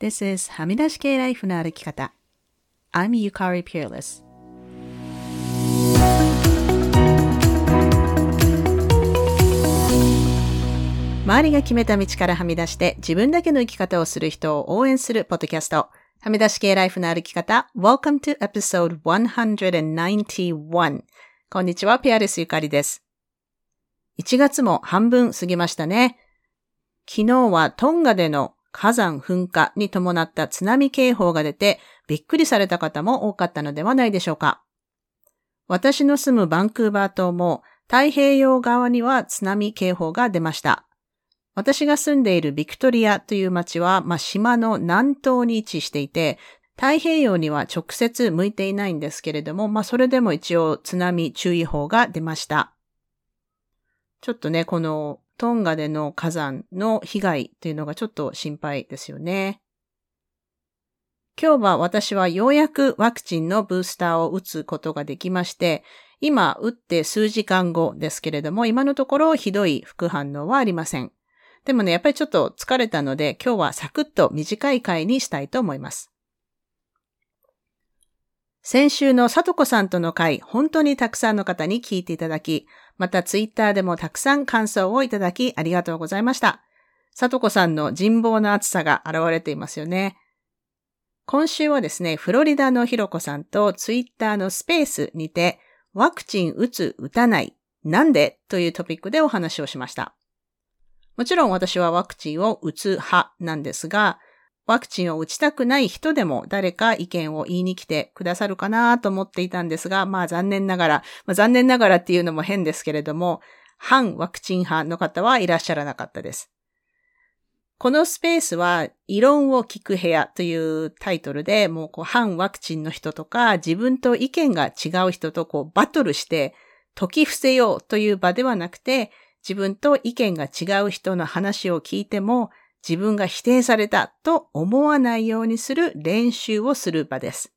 This is はみ出し系ライフの歩き方。I'm Yukari Peerless. 周りが決めた道からはみ出して自分だけの生き方をする人を応援するポッドキャスト。はみ出し系ライフの歩き方。Welcome to episode 191. こんにちは、ピアレスゆかりです。1月も半分過ぎましたね。昨日はトンガでの火山噴火に伴った津波警報が出てびっくりされた方も多かったのではないでしょうか。私の住むバンクーバー島も太平洋側には津波警報が出ました。私が住んでいるビクトリアという町は、まあ、島の南東に位置していて、太平洋には直接向いていないんですけれども、まあ、それでも一応津波注意報が出ました。ちょっとね、このトンガでの火山の被害というのがちょっと心配ですよね。今日は私はようやくワクチンのブースターを打つことができまして、今打って数時間後ですけれども、今のところひどい副反応はありません。でもね、やっぱりちょっと疲れたので、今日はサクッと短い回にしたいと思います。先週のさとこさんとの回、本当にたくさんの方に聞いていただき、またツイッターでもたくさん感想をいただきありがとうございました。さとこさんの人望の厚さが現れていますよね。今週はですね、フロリダのひろこさんとツイッターのスペースにて、ワクチン打つ、打たない、なんで？というトピックでお話をしました。もちろん私はワクチンを打つ派なんですが、ワクチンを打ちたくない人でも誰か意見を言いに来てくださるかなと思っていたんですが、まあ残念ながら、まあ、残念ながらっていうのも変ですけれども、反ワクチン派の方はいらっしゃらなかったです。このスペースは、異論を聞く部屋というタイトルで、もうこう反ワクチンの人とか、自分と意見が違う人とこうバトルして解き伏せようという場ではなくて、自分と意見が違う人の話を聞いても、自分が否定されたと思わないようにする練習をする場です。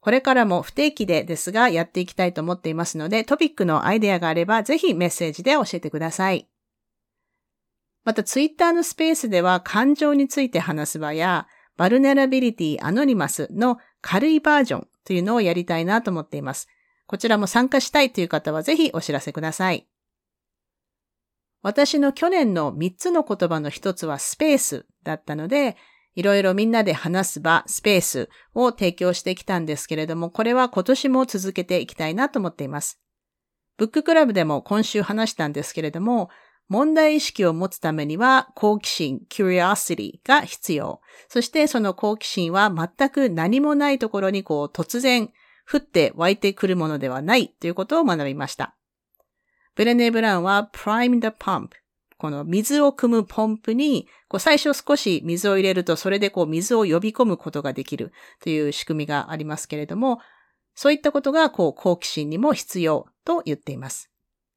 これからも不定期でですがやっていきたいと思っていますので、トピックのアイデアがあればぜひメッセージで教えてください。またツイッターのスペースでは感情について話す場や、 Vulnerability Anonymous の軽いバージョンというのをやりたいなと思っています。こちらも参加したいという方はぜひお知らせください。私の去年の3つの言葉の一つはスペースだったので、いろいろみんなで話す場、スペースを提供してきたんですけれども、これは今年も続けていきたいなと思っています。ブッククラブでも今週話したんですけれども、問題意識を持つためには好奇心、curiosity が必要。そしてその好奇心は全く何もないところにこう突然降って湧いてくるものではないということを学びました。ブレネー・ブラウンは prime the pump。この水を汲むポンプに、こう最初少し水を入れると、それでこう水を呼び込むことができるという仕組みがありますけれども、そういったことがこう好奇心にも必要と言っています。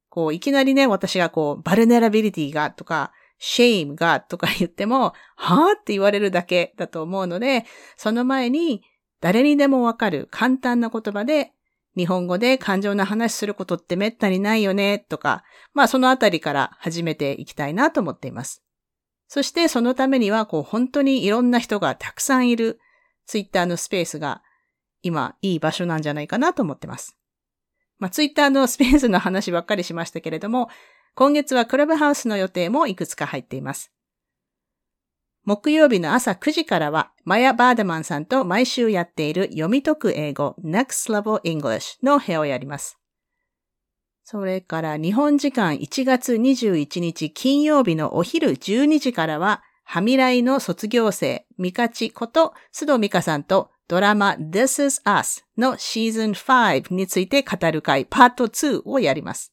こういきなりね、私がこう vulnerability がとか、 shame がとか言っても、はぁって言われるだけだと思うので、その前に誰にでもわかる簡単な言葉で日本語で感情の話することってめったにないよね、とか、まあそのあたりから始めていきたいなと思っています。そしてそのためには、こう本当にいろんな人がたくさんいるツイッターのスペースが今いい場所なんじゃないかなと思ってます。まあツイッターのスペースの話ばっかりしましたけれども、今月はクラブハウスの予定もいくつか入っています。木曜日の朝9時からは、マヤ・バーデマンさんと毎週やっている読み解く英語 Next Level English の部屋をやります。それから日本時間1月21日金曜日のお昼12時からは、はみらいの卒業生、ミカチこと須藤美香さんとドラマ This is Us のシーズン5について語る会パート2をやります。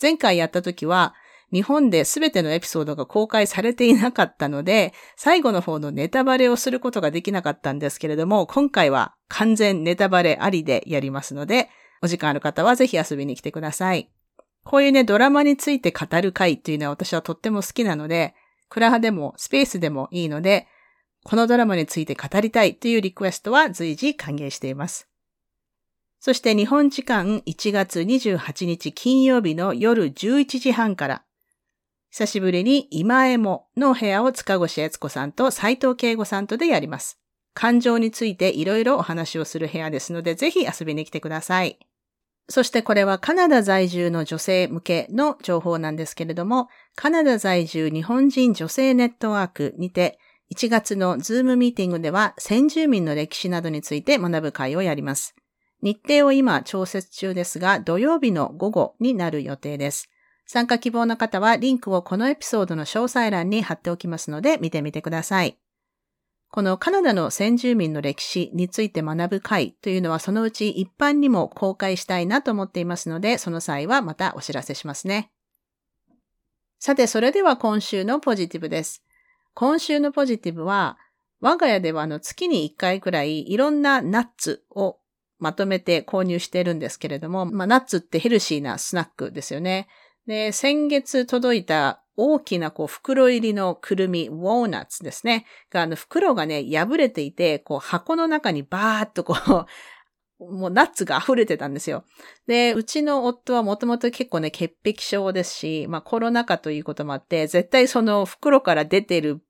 前回やった時は日本で全てのエピソードが公開されていなかったので、最後の方のネタバレをすることができなかったんですけれども、今回は完全ネタバレありでやりますので、お時間ある方はぜひ遊びに来てください。こういうね、ドラマについて語る回っていうのは私はとっても好きなので、クラハでもスペースでもいいので、このドラマについて語りたいというリクエストは随時歓迎しています。そして日本時間1月28日金曜日の夜11時半から久しぶりに今江もの部屋を塚越悦子さんと斉藤慶吾さんとでやります。感情についていろいろお話をする部屋ですので、ぜひ遊びに来てください。そしてこれはカナダ在住の女性向けの情報なんですけれども、カナダ在住日本人女性ネットワークにて、1月のズームミーティングでは先住民の歴史などについて学ぶ会をやります。日程を今調節中ですが、土曜日の午後になる予定です。参加希望の方はリンクをこのエピソードの詳細欄に貼っておきますので見てみてください。このカナダの先住民の歴史について学ぶ会というのはそのうち一般にも公開したいなと思っていますので、その際はまたお知らせしますね。さて、それでは今週のポジティブです。今週のポジティブは、我が家ではあの月に1回くらいいろんなナッツをまとめて購入してるんですけれども、まあ、ナッツってヘルシーなスナックですよね。で、先月届いた大きなこう袋入りのくるみ、ウォーナッツですね。が、あの袋がね、破れていて、こう箱の中にバーっとこう、もうナッツが溢れてたんですよ。で、うちの夫はもともと結構ね、潔癖症ですし、まあコロナ禍ということもあって、絶対その袋から出てる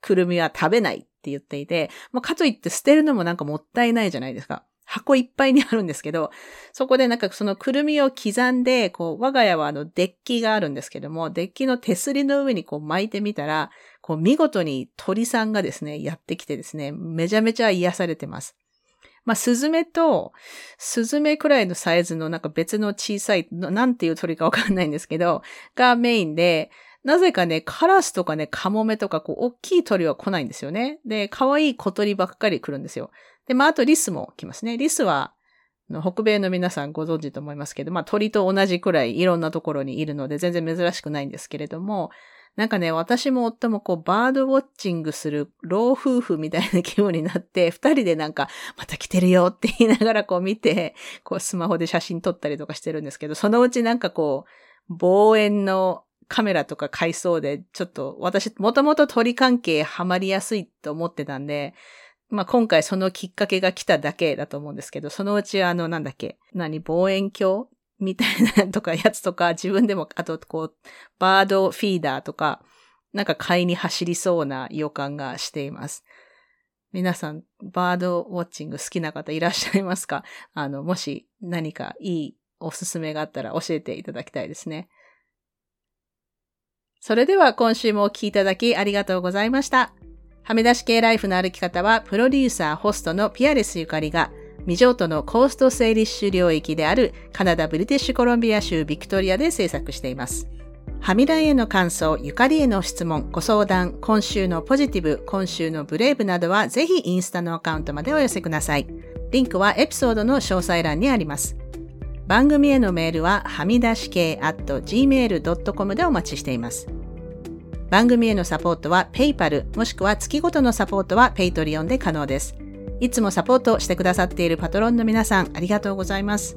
くるみは食べないって言っていて、まあかといって捨てるのもなんかもったいないじゃないですか。箱いっぱいにあるんですけど、そこでなんかそのくるみを刻んで、こう、我が家はあのデッキがあるんですけども、デッキの手すりの上にこう巻いてみたら、こう見事に鳥さんがですね、やってきてですね、めちゃめちゃ癒されてます。まあ、スズメと、スズメくらいのサイズのなんか別の小さい、なんていう鳥かわかんないんですけど、がメインで、なぜかね、カラスとかね、カモメとか、こう、大きい鳥は来ないんですよね。で、可愛い小鳥ばっかり来るんですよ。で、まあ、あとリスも来ますね。リスは、北米の皆さんご存知と思いますけど、まあ、鳥と同じくらいいろんなところにいるので、全然珍しくないんですけれども、なんかね、私も夫もこう、バードウォッチングする老夫婦みたいな気分になって、二人でなんか、また来てるよって言いながらこう見て、こう、スマホで写真撮ったりとかしてるんですけど、そのうちなんかこう、望遠のカメラとか買いそうで、ちょっと私、もともと鳥関係ハマりやすいと思ってたんで、まあ、今回そのきっかけが来ただけだと思うんですけど、そのうちあの、なんだっけ、何、望遠鏡みたいなとかやつとか、自分でも、あとこう、バードフィーダーとか、なんか買いに走りそうな予感がしています。皆さん、バードウォッチング好きな方いらっしゃいますか？あの、もし何かいいおすすめがあったら教えていただきたいですね。それでは今週もお聴きいただきありがとうございました。はみ出し系ライフの歩き方は、プロデューサー、ホストのピアレスゆかりが、未譲渡のコーストセーリッシュ領域であるカナダ・ブリティッシュコロンビア州ビクトリアで制作しています。はみらいへの感想、ゆかりへの質問、ご相談、今週のポジティブ、今週のブレイブなどはぜひインスタのアカウントまでお寄せください。リンクはエピソードの詳細欄にあります。番組へのメールははみ出し系 at gmail.com でお待ちしています。番組へのサポートは PayPal もしくは月ごとのサポートは Patreon で可能です。いつもサポートしてくださっているパトロンの皆さんありがとうございます。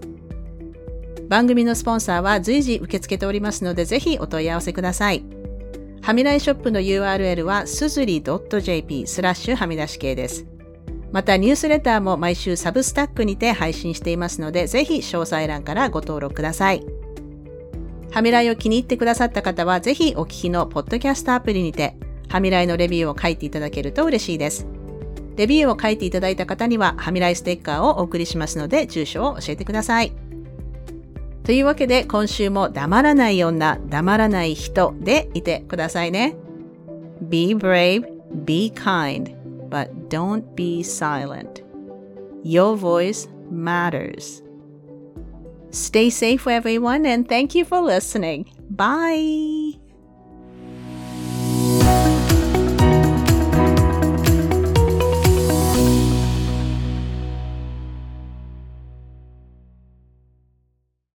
番組のスポンサーは随時受け付けておりますのでぜひお問い合わせください。はみらいショップの URL はすずり .jp スラッシュはみ出し系です。またニュースレターも毎週サブスタックにて配信していますのでぜひ詳細欄からご登録ください。ハミライを気に入ってくださった方は、ぜひお聞きのポッドキャストアプリにて、ハミライのレビューを書いていただけると嬉しいです。レビューを書いていただいた方には、ハミライステッカーをお送りしますので、住所を教えてください。というわけで、今週も黙らない女、黙らない人でいてくださいね。Be brave, be kind, but don't be silent. Your voice matters. Stay safe, everyone, and thank you for listening. Bye.